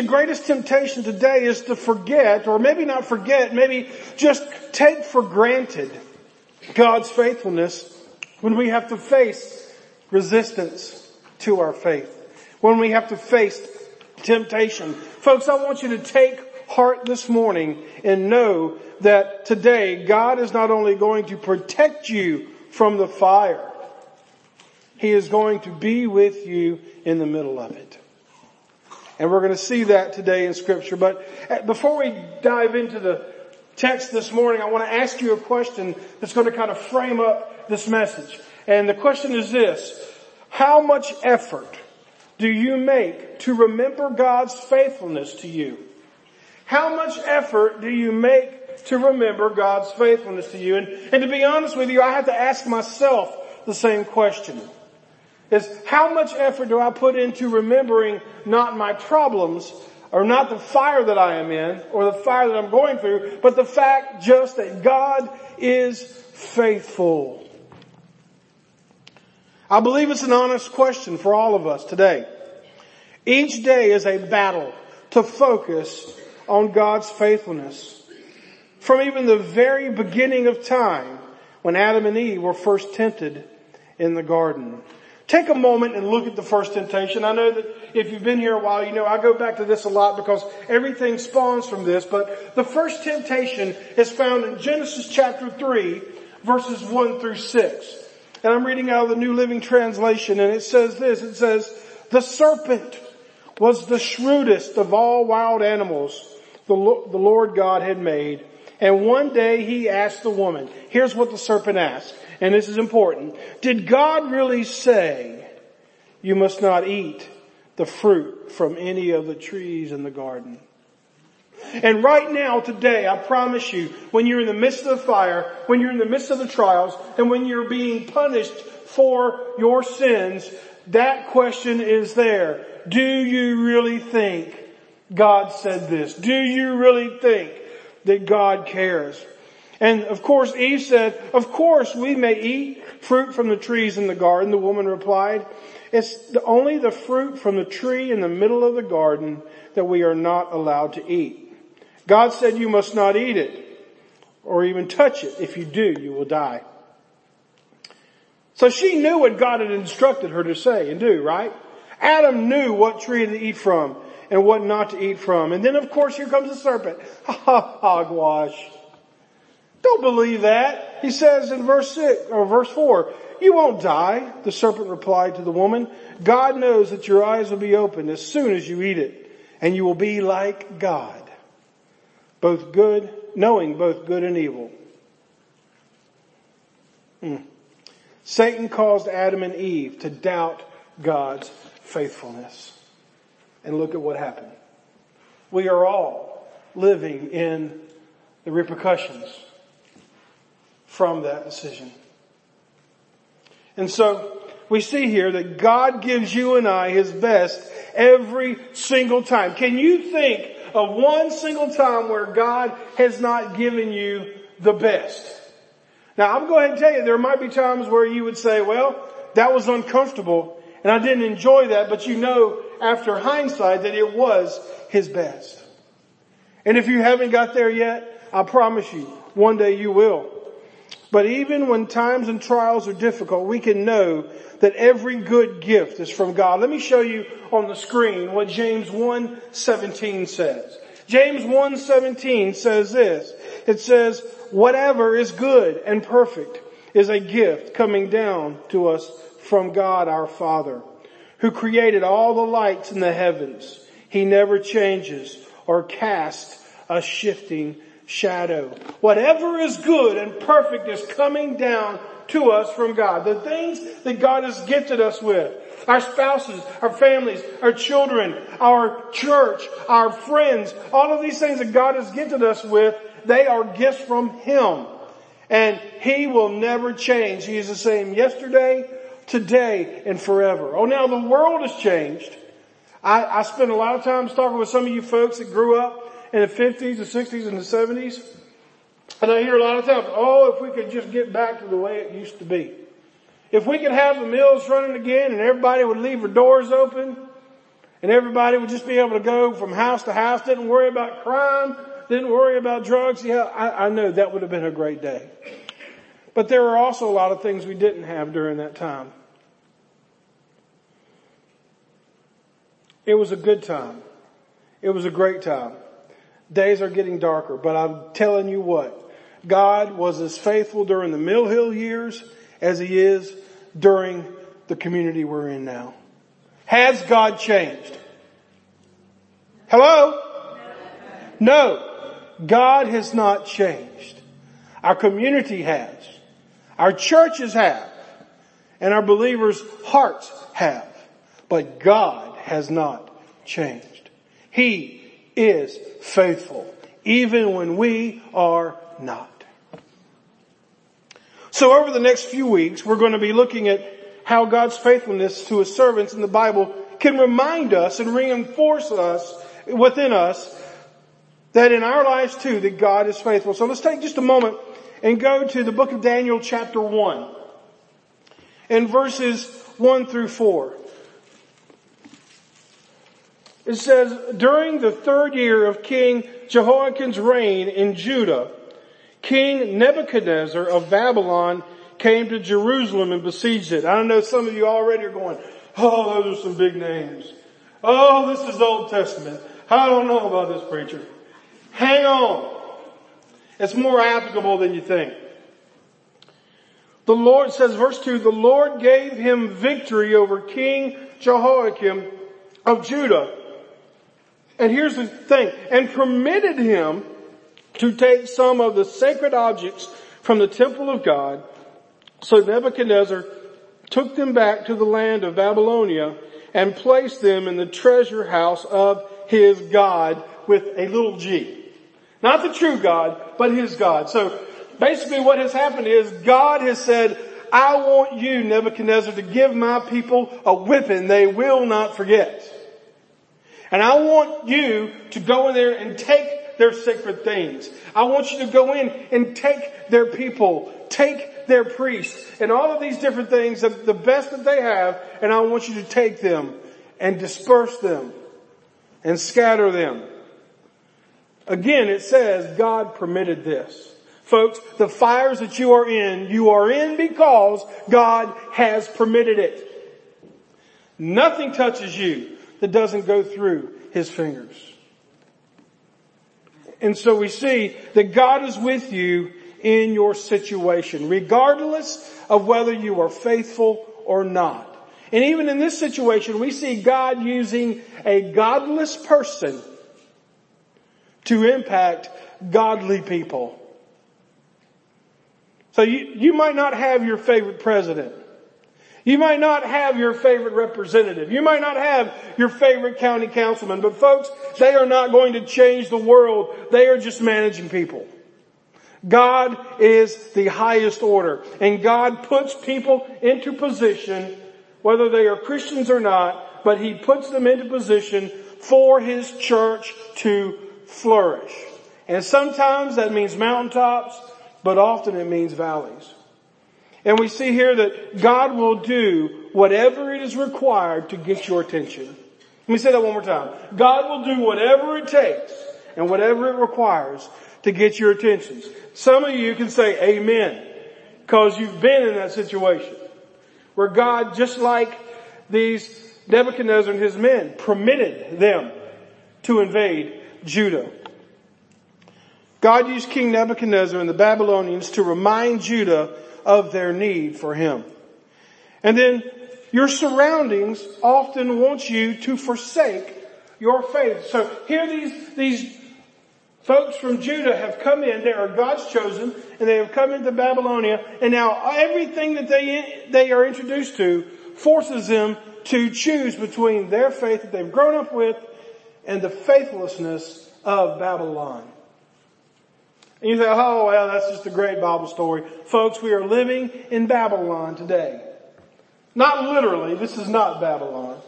The greatest temptation today is to forget, or maybe not forget, maybe just take for granted God's faithfulness when we have to face resistance to our faith. When we have to face temptation. Folks, I want you to take heart this morning and know that today God is not only going to protect you from the fire, He is going to be with you in the middle of it. And we're going to see that today in scripture. But uh, before we dive into the text this morning, I want to ask you a question that's going to kind of frame up this message. And the question is this, how much effort do you make to remember God's faithfulness to you? How much effort do you make to remember God's faithfulness to you? And, and to be honest with you, I have to ask myself the same question is how much effort do I put into remembering not my problems or not the fire that I am in or the fire that I'm going through, but the fact just that God is faithful. I believe it's an honest question for all of us today. Each day is a battle to focus on God's faithfulness. From even the very beginning of time when Adam and Eve were first tempted in the garden. Take a moment and look at the first temptation. I know that if you've been here a while, you know I go back to this a lot because everything spawns from this, but the first temptation is found in Genesis chapter 3 verses 1 through 6. And I'm reading out of the New Living Translation and it says this, it says, the serpent was the shrewdest of all wild animals the Lord God had made. And one day he asked the woman, here's what the serpent asked and this is important, did God really say you must not eat the fruit from any of the trees in the garden? And right now, today, I promise you, when you're in the midst of the fire, when you're in the midst of the trials, and when you're being punished for your sins, that question is there. Do you really think God said this? Do you really think that God cares? And of course Eve said, of course we may eat fruit from the trees in the garden. The woman replied, it's only the fruit from the tree in the middle of the garden that we are not allowed to eat. God said you must not eat it or even touch it. If you do, you will die. So she knew what God had instructed her to say and do, right? Adam knew what tree to eat from and what not to eat from. And then of course here comes the serpent. Ha ha hogwash. Don't believe that. He says in verse six, or verse four, you won't die, the serpent replied to the woman. God knows that your eyes will be opened as soon as you eat it, and you will be like God, both good, knowing both good and evil. Hmm. Satan caused Adam and Eve to doubt God's faithfulness. And look at what happened. We are all living in the repercussions from that decision. And so we see here that God gives you and I His best every single time. Can you think of one single time where God has not given you the best? Now I'm going to tell you there might be times where you would say, well, that was uncomfortable and I didn't enjoy that, but you know after hindsight that it was His best. And if you haven't got there yet, I promise you, one day you will. But even when times and trials are difficult, we can know that every good gift is from God. Let me show you on the screen what James 1:17 says. James 1:17 says this. It says, whatever is good and perfect is a gift coming down to us from God our Father, who created all the lights in the heavens. He never changes or casts a shifting shadow. Whatever is good and perfect is coming down to us from God. The things that God has gifted us with. Our spouses, our families, our children, our church, our friends, all of these things that God has gifted us with, they are gifts from Him. And He will never change. He is the same yesterday, today, and forever. Oh, now the world has changed. I, I spent a lot of time talking with some of you folks that grew up in the 50s, the 60s, and the 70s. And I hear a lot of times, oh, if we could just get back to the way it used to be. If we could have the mills running again and everybody would leave their doors open And everybody would just be able to go from house to house, didn't worry about crime, didn't worry about drugs. Yeah, I, I know that would have been a great day. But there were also a lot of things we didn't have during that time. It was a good time. It was a great time. Days are getting darker, but I'm telling you what, God was as faithful during the Mill Hill years as he is during the community we're in now. Has God changed? Hello? No. God has not changed. Our community has. Our churches have. And our believers' hearts have. But God has not changed. He is faithful, even when we are not. So over the next few weeks, we're going to be looking at how God's faithfulness to his servants in the Bible can remind us and reinforce us within us that in our lives too, that God is faithful. So let's take just a moment and go to the book of Daniel chapter 1 and verses 1 through 4. It says, during the third year of King Jehoiakim's reign in Judah, King Nebuchadnezzar of Babylon came to Jerusalem and besieged it. I know some of you already are going, oh, those are some big names. Oh, this is Old Testament. I don't know about this preacher. Hang on. It's more applicable than you think. The Lord says, verse 2, the Lord gave him victory over King Jehoiakim of Judah. And here's the thing, and permitted him to take some of the sacred objects from the temple of God. So Nebuchadnezzar took them back to the land of Babylonia and placed them in the treasure house of his God with a little g. Not the true God, but his God. So basically what has happened is God has said, I want you, Nebuchadnezzar, to give my people a whipping they will not forget. And I want you to go in there and take their sacred things. I want you to go in and take their people, take their priests, and all of these different things, the best that they have, and I want you to take them and disperse them and scatter them. Again, it says God permitted this. Folks, the fires that you are in, you are in because God has permitted it. Nothing touches you that doesn't go through His fingers. And so we see that God is with you in your situation, regardless of whether you are faithful or not. And even in this situation, we see God using a godless person to impact godly people. So you, you might not have your favorite president. You might not have your favorite representative. You might not have your favorite county councilman, but folks, they are not going to change the world. They are just managing people. God is the highest order and God puts people into position, whether they are Christians or not, but He puts them into position for His church to flourish. And sometimes that means mountaintops, but often it means valleys. And we see here that God will do whatever it is required to get your attention. Let me say that one more time. God will do whatever it takes and whatever it requires to get your attention. Some of you can say amen because you've been in that situation where God, just like these Nebuchadnezzar and his men, permitted them to invade Judah. God used King Nebuchadnezzar and the Babylonians to remind Judah of their need for him. And then your surroundings often want you to forsake your faith. So here these, these folks from Judah have come in, they are God's chosen, and they have come into Babylonia, and now everything that they, they are introduced to forces them to choose between their faith that they've grown up with and the faithlessness of Babylon. And you say, oh well, that's just a great Bible story. Folks, we are living in Babylon today. Not literally, this is not Babylon.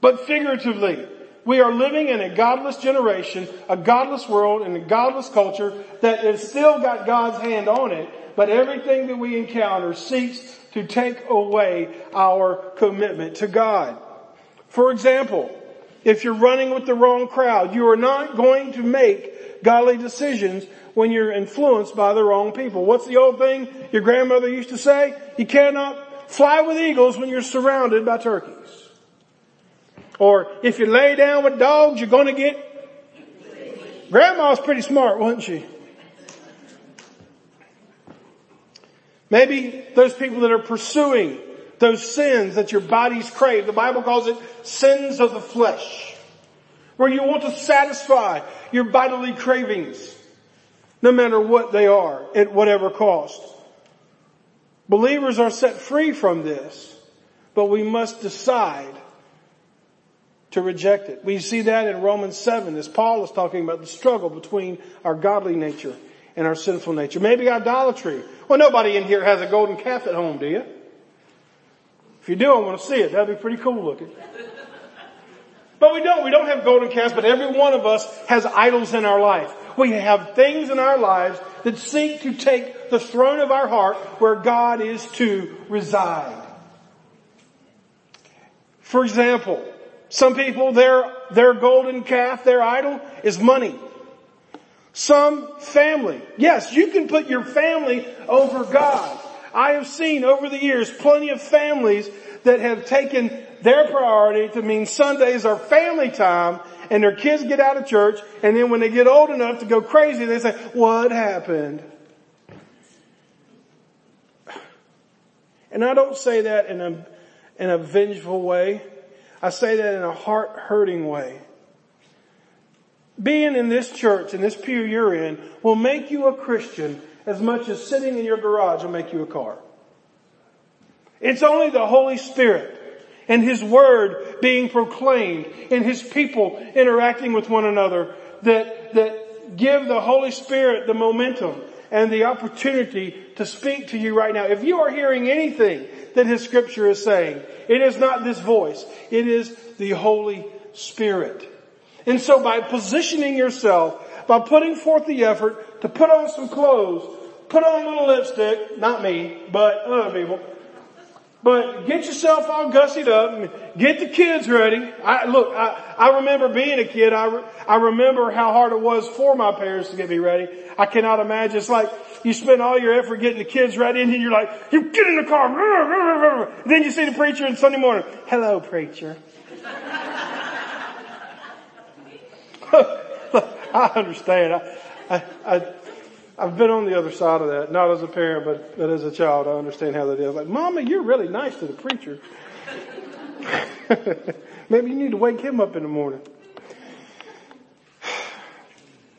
But figuratively, we are living in a godless generation, a godless world, and a godless culture that has still got God's hand on it, but everything that we encounter seeks to take away our commitment to God. For example, if you're running with the wrong crowd. You are not going to make godly decisions when you're influenced by the wrong people. What's the old thing your grandmother used to say? You cannot fly with eagles when you're surrounded by turkeys. Or if you lay down with dogs, you're gonna get Grandma's pretty smart, wasn't she? Maybe those people that are pursuing those sins that your bodies crave. The Bible calls it sins of the flesh. Where you want to satisfy your bodily cravings, no matter what they are, at whatever cost. Believers are set free from this, but we must decide to reject it. We see that in Romans 7 as Paul is talking about the struggle between our godly nature and our sinful nature. Maybe idolatry. Well, nobody in here has a golden calf at home, do you? If you do, I want to see it. That'd be pretty cool looking. But we don't. We don't have golden calves, but every one of us has idols in our life. We have things in our lives that seek to take the throne of our heart where God is to reside. For example, some people, their, their golden calf, their idol is money. Some family. Yes, you can put your family over God. I have seen over the years plenty of families that have taken their priority to mean Sundays are family time and their kids get out of church and then when they get old enough to go crazy they say, what happened? And I don't say that in a, in a vengeful way. I say that in a heart hurting way. Being in this church, in this pew you're in, will make you a Christian as much as sitting in your garage will make you a car. It's only the Holy Spirit and His Word being proclaimed and His people interacting with one another that, that give the Holy Spirit the momentum and the opportunity to speak to you right now. If you are hearing anything that His Scripture is saying, it is not this voice. It is the Holy Spirit. And so by positioning yourself, by putting forth the effort to put on some clothes, put on a little lipstick, not me, but other people, but get yourself all gussied up and get the kids ready. I, look, I, I remember being a kid. I, re, I remember how hard it was for my parents to get me ready. I cannot imagine. It's like you spend all your effort getting the kids ready and then you're like, you get in the car. Then you see the preacher on Sunday morning. Hello, preacher. I understand. I, I, I I've been on the other side of that, not as a parent, but, but as a child. I understand how that is. Like, Mama, you're really nice to the preacher. Maybe you need to wake him up in the morning.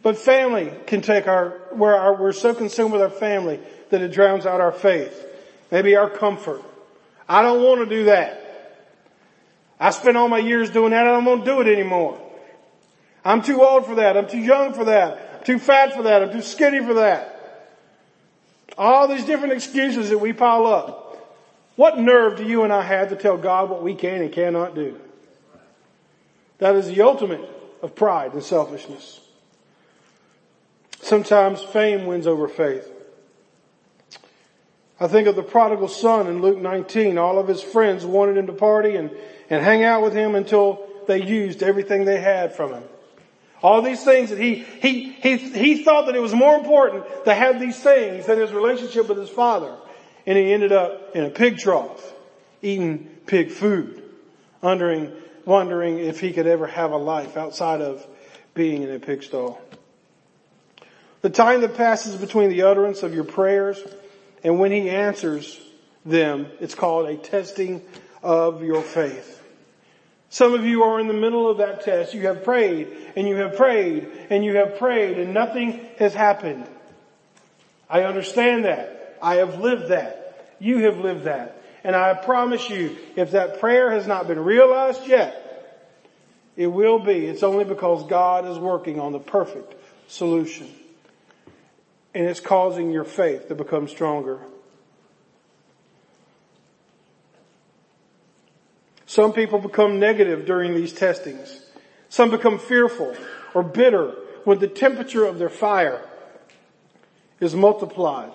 But family can take our, where our, we're so consumed with our family that it drowns out our faith. Maybe our comfort. I don't want to do that. I spent all my years doing that. and I don't want to do it anymore. I'm too old for that. I'm too young for that too fat for that. I'm too skinny for that. All these different excuses that we pile up. What nerve do you and I have to tell God what we can and cannot do? That is the ultimate of pride and selfishness. Sometimes fame wins over faith. I think of the prodigal son in Luke 19. All of his friends wanted him to party and, and hang out with him until they used everything they had from him. All these things that he, he, he, he thought that it was more important to have these things than his relationship with his father. And he ended up in a pig trough, eating pig food, wondering, wondering if he could ever have a life outside of being in a pig stall. The time that passes between the utterance of your prayers and when he answers them, it's called a testing of your faith. Some of you are in the middle of that test. You have prayed and you have prayed and you have prayed and nothing has happened. I understand that. I have lived that. You have lived that. And I promise you, if that prayer has not been realized yet, it will be. It's only because God is working on the perfect solution. And it's causing your faith to become stronger. Some people become negative during these testings. Some become fearful or bitter when the temperature of their fire is multiplied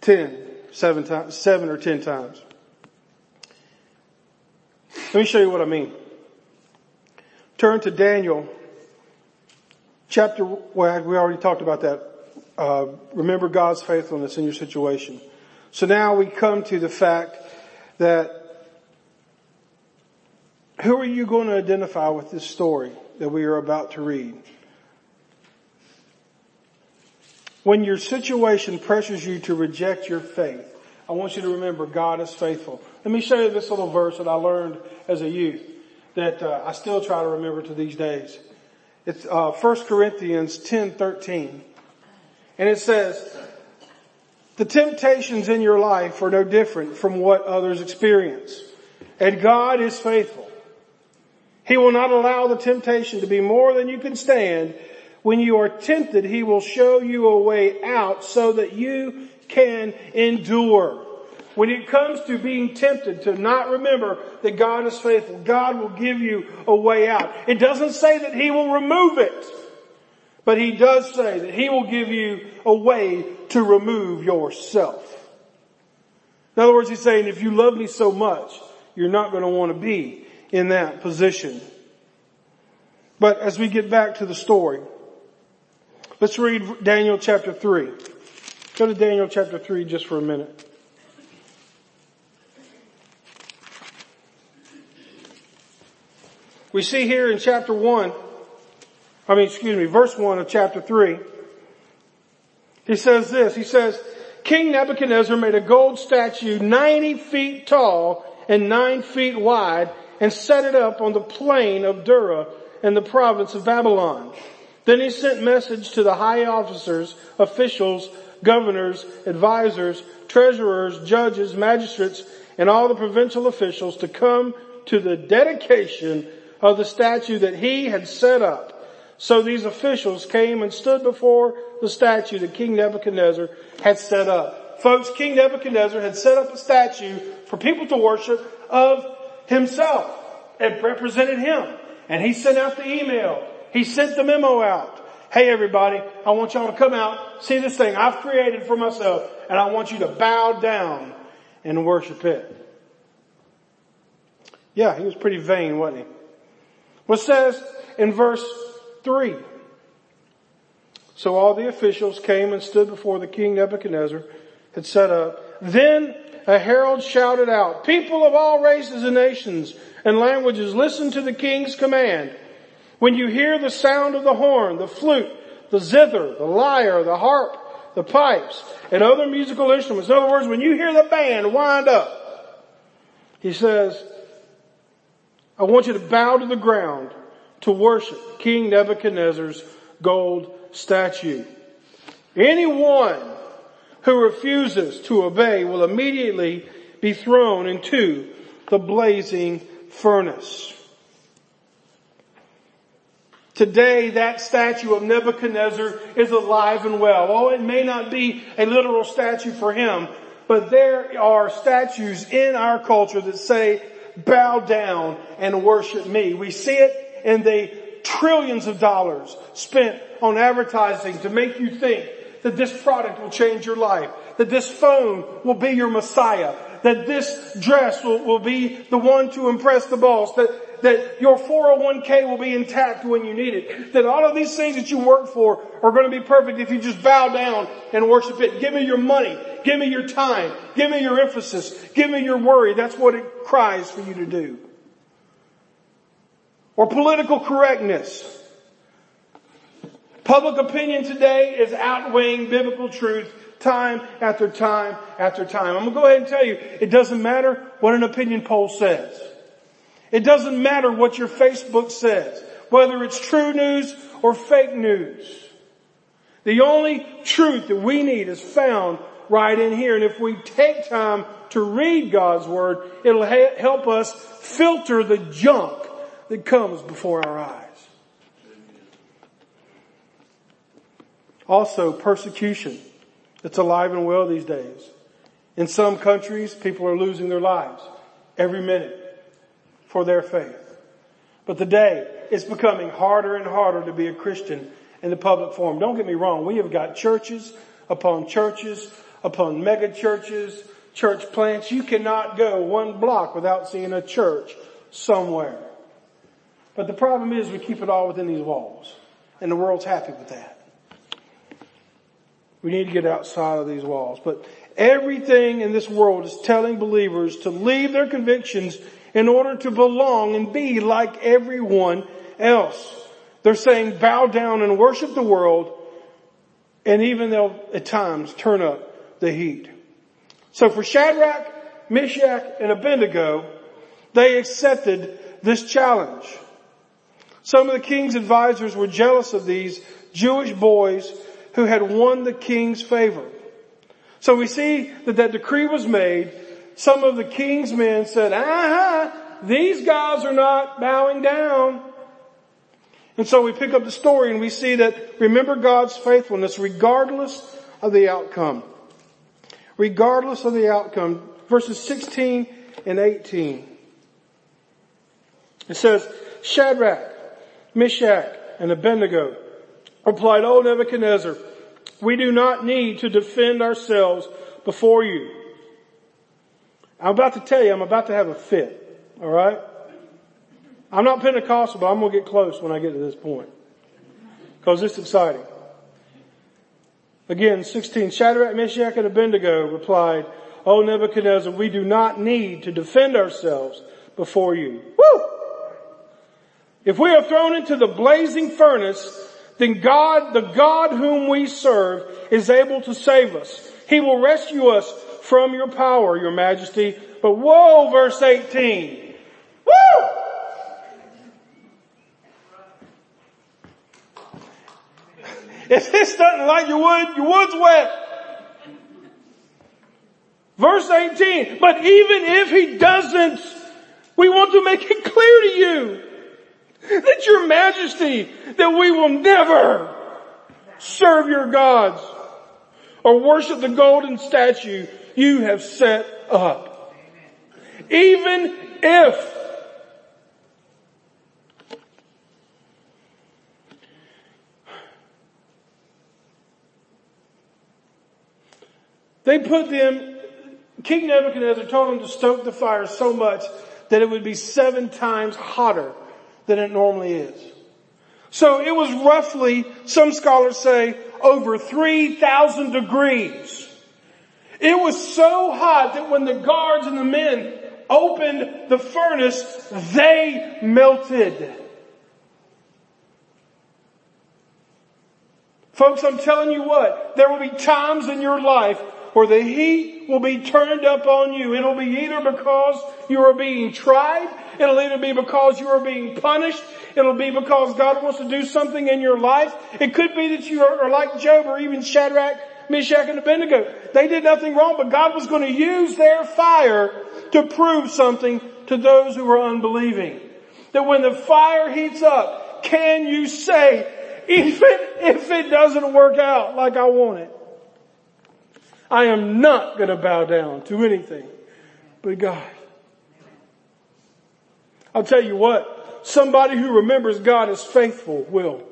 ten, seven times, seven or ten times. Let me show you what I mean. turn to Daniel chapter, well, we already talked about that. Uh, remember God's faithfulness in your situation. So now we come to the fact that who are you going to identify with this story that we are about to read? When your situation pressures you to reject your faith, I want you to remember God is faithful. Let me show you this little verse that I learned as a youth that uh, I still try to remember to these days. It's uh, 1 Corinthians 10, 13. And it says, the temptations in your life are no different from what others experience. And God is faithful. He will not allow the temptation to be more than you can stand when you are tempted, He will show you a way out so that you can endure. When it comes to being tempted to not remember that God is faithful, God will give you a way out. It doesn't say that He will remove it, but He does say that He will give you a way to remove yourself. In other words, He's saying, if you love me so much, you're not going to want to be in that position. But as we get back to the story, Let's read Daniel chapter 3. Go to Daniel chapter 3 just for a minute. We see here in chapter 1, I mean, excuse me, verse 1 of chapter 3, he says this, he says, King Nebuchadnezzar made a gold statue 90 feet tall and 9 feet wide and set it up on the plain of Dura in the province of Babylon. Then he sent message to the high officers, officials, governors, advisors, treasurers, judges, magistrates, and all the provincial officials to come to the dedication of the statue that he had set up. So these officials came and stood before the statue that King Nebuchadnezzar had set up. Folks, King Nebuchadnezzar had set up a statue for people to worship of himself. It represented him. And he sent out the email he sent the memo out. Hey everybody, I want y'all to come out, see this thing I've created for myself, and I want you to bow down and worship it. Yeah, he was pretty vain, wasn't he? What says in verse three? So all the officials came and stood before the king Nebuchadnezzar had set up. Then a herald shouted out, people of all races and nations and languages, listen to the king's command. When you hear the sound of the horn, the flute, the zither, the lyre, the harp, the pipes, and other musical instruments. In other words, when you hear the band wind up, he says, I want you to bow to the ground to worship King Nebuchadnezzar's gold statue. Anyone who refuses to obey will immediately be thrown into the blazing furnace. Today that statue of Nebuchadnezzar is alive and well. Oh, it may not be a literal statue for him, but there are statues in our culture that say, bow down and worship me. We see it in the trillions of dollars spent on advertising to make you think that this product will change your life, that this phone will be your messiah, that this dress will, will be the one to impress the boss, that that your 401k will be intact when you need it. That all of these things that you work for are going to be perfect if you just bow down and worship it. Give me your money. Give me your time. Give me your emphasis. Give me your worry. That's what it cries for you to do. Or political correctness. Public opinion today is outweighing biblical truth time after time after time. I'm going to go ahead and tell you, it doesn't matter what an opinion poll says. It doesn't matter what your Facebook says, whether it's true news or fake news. The only truth that we need is found right in here. And if we take time to read God's Word, it'll ha- help us filter the junk that comes before our eyes. Also, persecution. It's alive and well these days. In some countries, people are losing their lives every minute for their faith. But today, it's becoming harder and harder to be a Christian in the public forum. Don't get me wrong. We have got churches upon churches upon mega churches, church plants. You cannot go one block without seeing a church somewhere. But the problem is we keep it all within these walls. And the world's happy with that. We need to get outside of these walls. But everything in this world is telling believers to leave their convictions in order to belong and be like everyone else. They're saying bow down and worship the world and even they'll at times turn up the heat. So for Shadrach, Meshach, and Abednego, they accepted this challenge. Some of the king's advisors were jealous of these Jewish boys who had won the king's favor. So we see that that decree was made. Some of the king's men said, aha, these guys are not bowing down. And so we pick up the story and we see that remember God's faithfulness regardless of the outcome. Regardless of the outcome. Verses 16 and 18. It says, Shadrach, Meshach, and Abednego replied, O Nebuchadnezzar, we do not need to defend ourselves before you. I'm about to tell you, I'm about to have a fit. Alright? I'm not Pentecostal, but I'm going to get close when I get to this point. Because it's exciting. Again, 16, Shadrach, Meshach, and Abednego replied, O Nebuchadnezzar, we do not need to defend ourselves before you. Woo! If we are thrown into the blazing furnace, then God, the God whom we serve, is able to save us. He will rescue us from your power, your majesty. But whoa, verse 18. Woo! If this doesn't light your wood, your wood's wet. Verse 18, but even if he doesn't, we want to make it clear to you that your majesty, that we will never serve your gods or worship the golden statue you have set up. Even if they put them, King Nebuchadnezzar told them to stoke the fire so much that it would be seven times hotter than it normally is. So it was roughly, some scholars say, over 3,000 degrees. It was so hot that when the guards and the men opened the furnace, they melted. Folks, I'm telling you what, there will be times in your life where the heat will be turned up on you. It'll be either because you are being tried, it'll either be because you are being punished, it'll be because God wants to do something in your life. It could be that you are like Job or even Shadrach, Meshach, and Abednego. They did nothing wrong, but God was going to use their fire to prove something to those who were unbelieving. That when the fire heats up, can you say, even if it doesn't work out like I want it, I am not going to bow down to anything but God. I'll tell you what, somebody who remembers God is faithful will.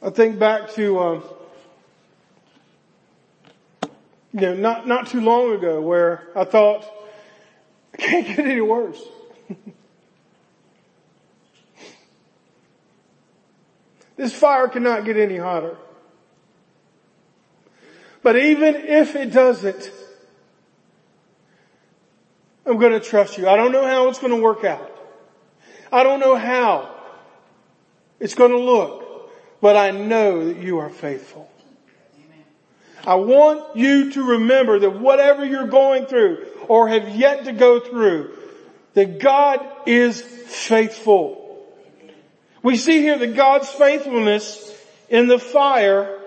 I think back to, um, you know, not, not too long ago where I thought, I can't get any worse. This fire cannot get any hotter. But even if it doesn't, I'm going to trust you. I don't know how it's going to work out. I don't know how it's going to look, but I know that you are faithful. I want you to remember that whatever you're going through or have yet to go through, that God is faithful. We see here that God's faithfulness in the fire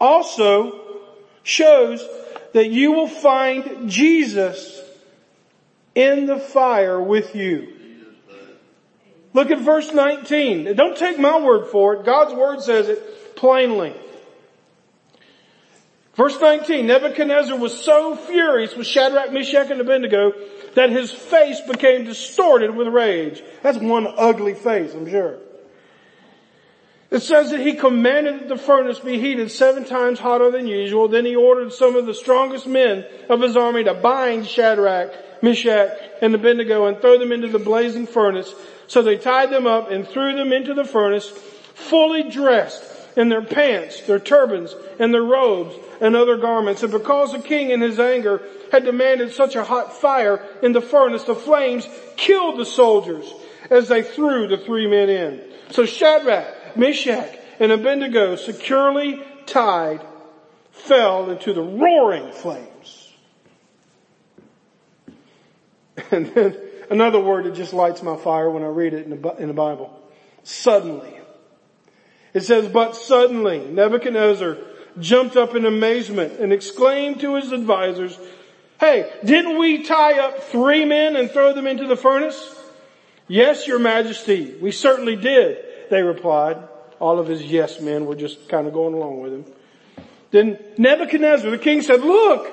also shows that you will find Jesus in the fire with you. Look at verse 19. Don't take my word for it. God's word says it plainly. Verse 19, Nebuchadnezzar was so furious with Shadrach, Meshach, and Abednego that his face became distorted with rage. That's one ugly face, I'm sure. It says that he commanded that the furnace be heated seven times hotter than usual. Then he ordered some of the strongest men of his army to bind Shadrach, Meshach, and Abednego and throw them into the blazing furnace. So they tied them up and threw them into the furnace, fully dressed in their pants, their turbans, and their robes and other garments. And because the king in his anger had demanded such a hot fire in the furnace, the flames killed the soldiers as they threw the three men in. So Shadrach, Meshach, and Abednego, securely tied, fell into the roaring flames. And then another word that just lights my fire when I read it in the, in the Bible. Suddenly. It says, but suddenly Nebuchadnezzar jumped up in amazement and exclaimed to his advisors, Hey, didn't we tie up three men and throw them into the furnace? Yes, your majesty, we certainly did they replied. All of his yes men were just kind of going along with him. Then Nebuchadnezzar, the king said, look,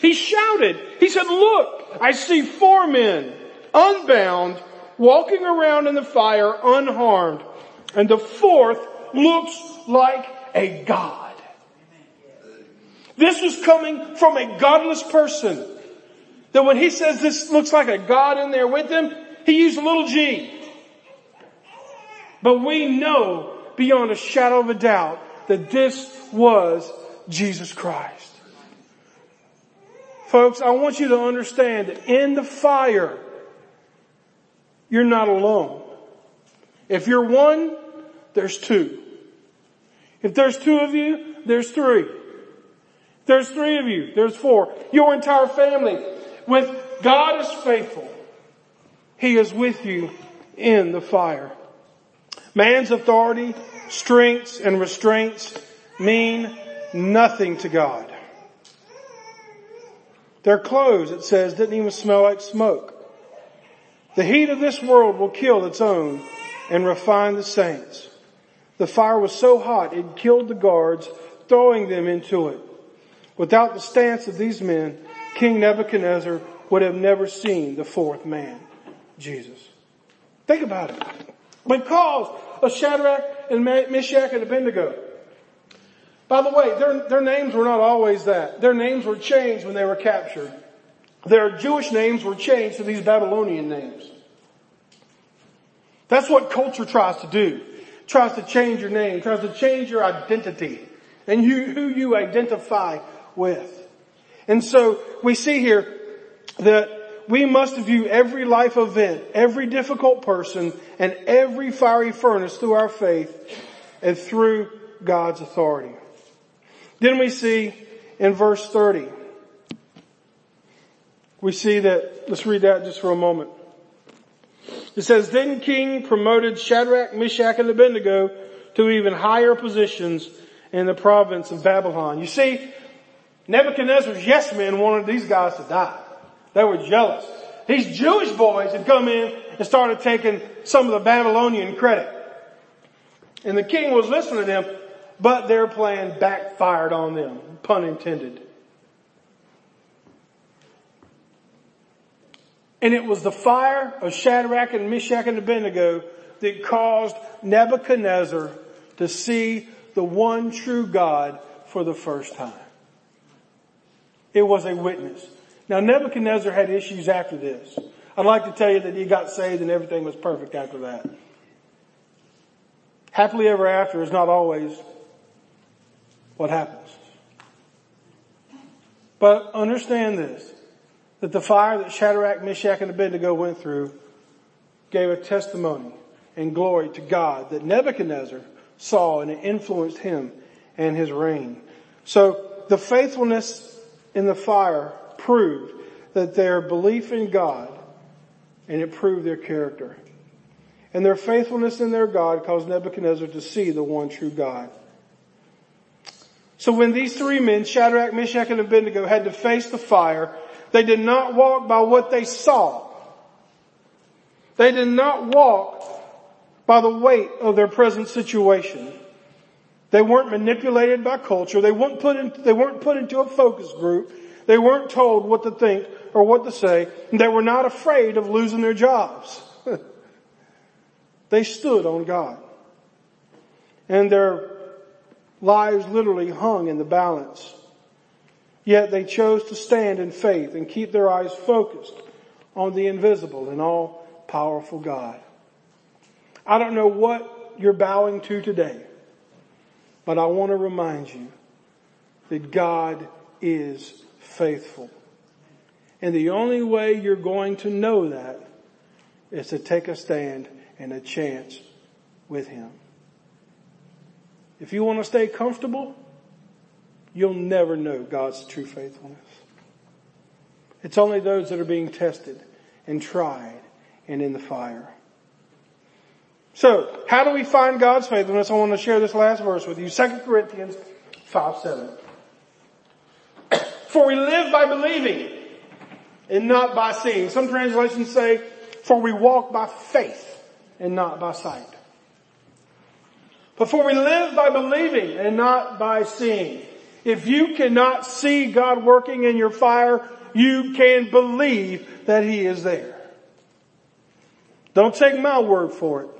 he shouted, he said, look, I see four men unbound walking around in the fire unharmed and the fourth looks like a god. This was coming from a godless person. That when he says this looks like a god in there with him, he used a little g. But we know beyond a shadow of a doubt that this was Jesus Christ. Folks, I want you to understand that in the fire, you're not alone. If you're one, there's two. If there's two of you, there's three. There's three of you, there's four. Your entire family. With God is faithful. He is with you in the fire. Man's authority, strengths, and restraints mean nothing to God. Their clothes, it says, didn't even smell like smoke. The heat of this world will kill its own and refine the saints. The fire was so hot it killed the guards, throwing them into it. Without the stance of these men, King Nebuchadnezzar would have never seen the fourth man, Jesus. Think about it because of Shadrach and Meshach and Abednego. By the way, their, their names were not always that. Their names were changed when they were captured. Their Jewish names were changed to these Babylonian names. That's what culture tries to do. Tries to change your name, tries to change your identity and you, who you identify with. And so we see here that we must view every life event, every difficult person, and every fiery furnace through our faith and through God's authority. Then we see in verse 30, we see that, let's read that just for a moment. It says, then King promoted Shadrach, Meshach, and Abednego to even higher positions in the province of Babylon. You see, Nebuchadnezzar's yes men wanted these guys to die. They were jealous. These Jewish boys had come in and started taking some of the Babylonian credit. And the king was listening to them, but their plan backfired on them, pun intended. And it was the fire of Shadrach and Meshach and Abednego that caused Nebuchadnezzar to see the one true God for the first time. It was a witness. Now Nebuchadnezzar had issues after this. I'd like to tell you that he got saved and everything was perfect after that. Happily ever after is not always what happens. But understand this, that the fire that Shadrach, Meshach, and Abednego went through gave a testimony and glory to God that Nebuchadnezzar saw and it influenced him and his reign. So the faithfulness in the fire proved that their belief in God and it proved their character. And their faithfulness in their God caused Nebuchadnezzar to see the one true God. So when these three men, Shadrach, Meshach, and Abednego had to face the fire, they did not walk by what they saw. They did not walk by the weight of their present situation. They weren't manipulated by culture. They weren't put they weren't put into a focus group. They weren't told what to think or what to say. They were not afraid of losing their jobs. they stood on God. and their lives literally hung in the balance. Yet they chose to stand in faith and keep their eyes focused on the invisible and all powerful God. I don't know what you're bowing to today, but I want to remind you that God is faithful. And the only way you're going to know that is to take a stand and a chance with Him. If you want to stay comfortable, you'll never know God's true faithfulness. It's only those that are being tested and tried and in the fire. So, how do we find God's faithfulness? I want to share this last verse with you. 2 Corinthians 5 7. For we live by believing and not by seeing. Some translations say, for we walk by faith and not by sight. But for we live by believing and not by seeing. If you cannot see God working in your fire, you can believe that He is there. Don't take my word for it.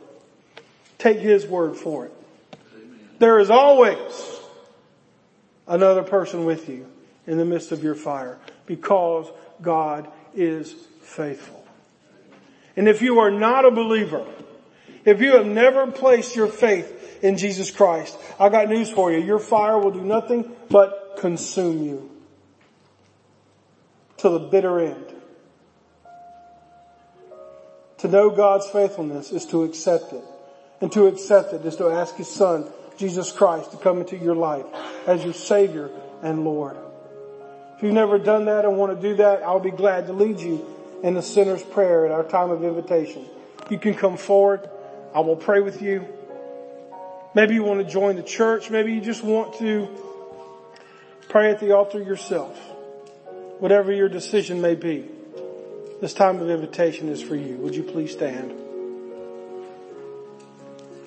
Take His word for it. There is always another person with you in the midst of your fire because God is faithful. And if you are not a believer, if you have never placed your faith in Jesus Christ, I got news for you. Your fire will do nothing but consume you to the bitter end. To know God's faithfulness is to accept it. And to accept it is to ask His Son, Jesus Christ, to come into your life as your Savior and Lord. If you've never done that and want to do that, I'll be glad to lead you in the sinner's prayer at our time of invitation. You can come forward. I will pray with you. Maybe you want to join the church. Maybe you just want to pray at the altar yourself. Whatever your decision may be, this time of invitation is for you. Would you please stand?